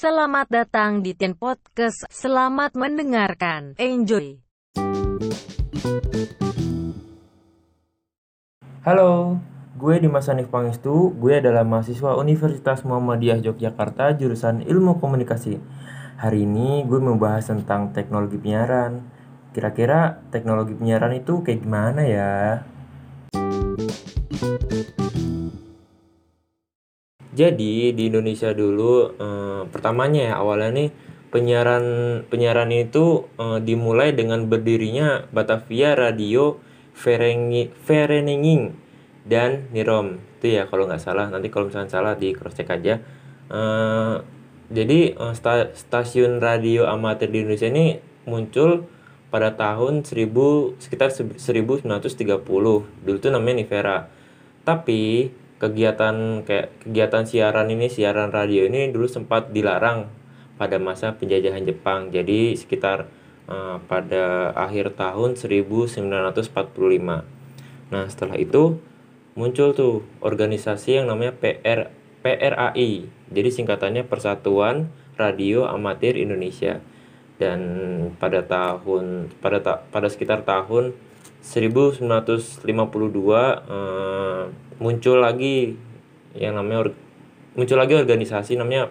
Selamat datang di Tien Podcast. Selamat mendengarkan. Enjoy. Halo, gue Dimas Hanif Pangestu. Gue adalah mahasiswa Universitas Muhammadiyah Yogyakarta jurusan Ilmu Komunikasi. Hari ini gue membahas tentang teknologi penyiaran. Kira-kira teknologi penyiaran itu kayak gimana ya? Jadi di Indonesia dulu eh, pertamanya ya awalnya nih penyiaran penyiaran itu eh, dimulai dengan berdirinya Batavia Radio Verengi- Vereniging dan Nirom. Itu ya kalau nggak salah nanti kalau misalnya salah di cross check aja. Eh, jadi eh, sta- stasiun radio amatir di Indonesia ini muncul pada tahun 1000 sekitar se- 1930 dulu tuh namanya Nivera. Tapi kegiatan kayak kegiatan siaran ini siaran radio ini dulu sempat dilarang pada masa penjajahan Jepang. Jadi sekitar eh, pada akhir tahun 1945 nah setelah itu muncul tuh organisasi yang namanya PR PRAI jadi singkatannya Persatuan Radio Amatir Indonesia. Dan pada tahun pada ta- pada sekitar tahun 1952 eh, muncul lagi yang namanya muncul lagi organisasi namanya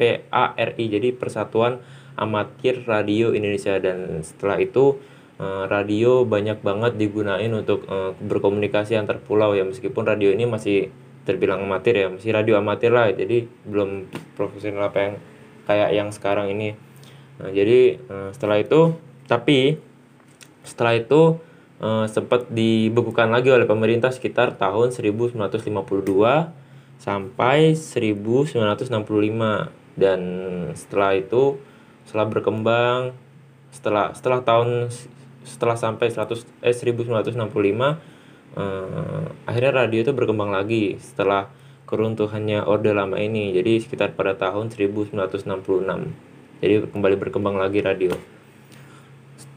PARI jadi Persatuan Amatir Radio Indonesia. Dan setelah itu eh, radio banyak banget digunain untuk eh, berkomunikasi antar pulau ya. Meskipun radio ini masih terbilang amatir ya masih radio amatir lah. Jadi belum profesional apa yang kayak yang sekarang ini. Nah, jadi eh, setelah itu tapi setelah itu eh, sempat dibekukan lagi oleh pemerintah sekitar tahun 1952 sampai 1965 dan setelah itu setelah berkembang setelah setelah tahun setelah sampai 100 eh 1965 eh, akhirnya radio itu berkembang lagi setelah keruntuhannya orde lama ini. Jadi sekitar pada tahun 1966 jadi kembali berkembang lagi radio.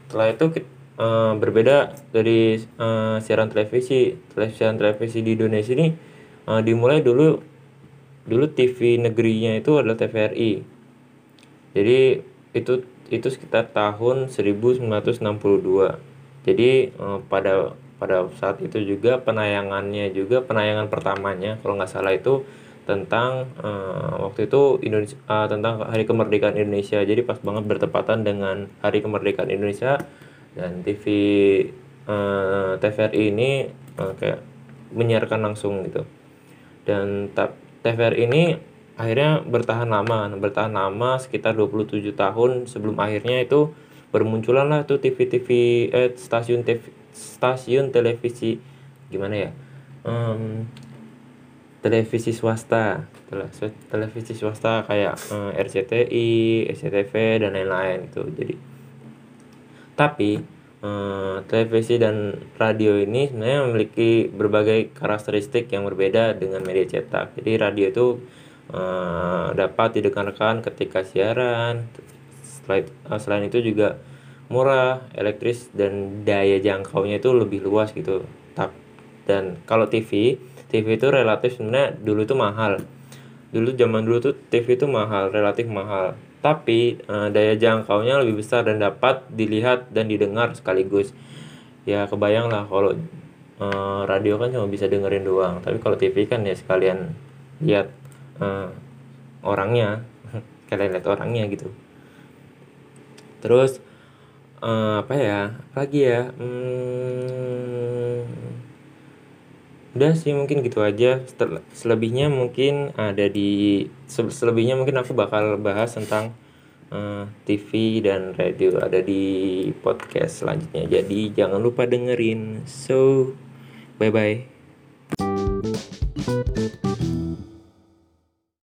Setelah itu kit- eh, berbeda dari eh, siaran televisi. Tele- siaran televisi di Indonesia ini eh, dimulai dulu dulu TV negerinya itu adalah TVRI jadi itu itu sekitar tahun 1962 jadi eh, pada pada saat itu juga penayangannya juga penayangan pertamanya kalau nggak salah itu tentang eh, waktu itu Indonesia eh, tentang Hari Kemerdekaan Indonesia. Jadi pas banget bertepatan dengan Hari Kemerdekaan Indonesia dan TV eh, TVRI ini eh, kayak menyiarkan langsung gitu. Dan TVRI ini akhirnya bertahan lama, Nah, bertahan lama sekitar 27 tahun sebelum akhirnya itu bermunculan lah tuh TV-TV eh stasiun TV, stasiun televisi gimana ya? Em, televisi swasta tele- televisi swasta kayak eh, RCTI, SCTV dan lain-lain itu jadi tapi eh, televisi dan radio ini sebenarnya memiliki berbagai karakteristik yang berbeda dengan media cetak. Jadi radio itu eh, dapat didengarkan ketika siaran selain, eh, selain itu juga murah elektris dan daya jangkaunya itu lebih luas gitu. Dan kalau TV TV itu relatif sebenarnya dulu itu mahal. Dulu zaman dulu tuh TV itu mahal relatif mahal tapi eh, daya jangkaunya lebih besar dan dapat dilihat dan didengar sekaligus. Ya kebayang lah kalau eh, radio kan cuma bisa dengerin doang. Tapi kalau TV kan ya sekalian lihat eh, orangnya kalian lihat orangnya gitu. Terus eh, apa ya lagi ya? Hmm, Udah sih mungkin gitu aja. Selebihnya mungkin ada di se- selebihnya mungkin aku bakal bahas tentang eh, TV dan radio ada di podcast selanjutnya. Jadi jangan lupa dengerin. So bye bye.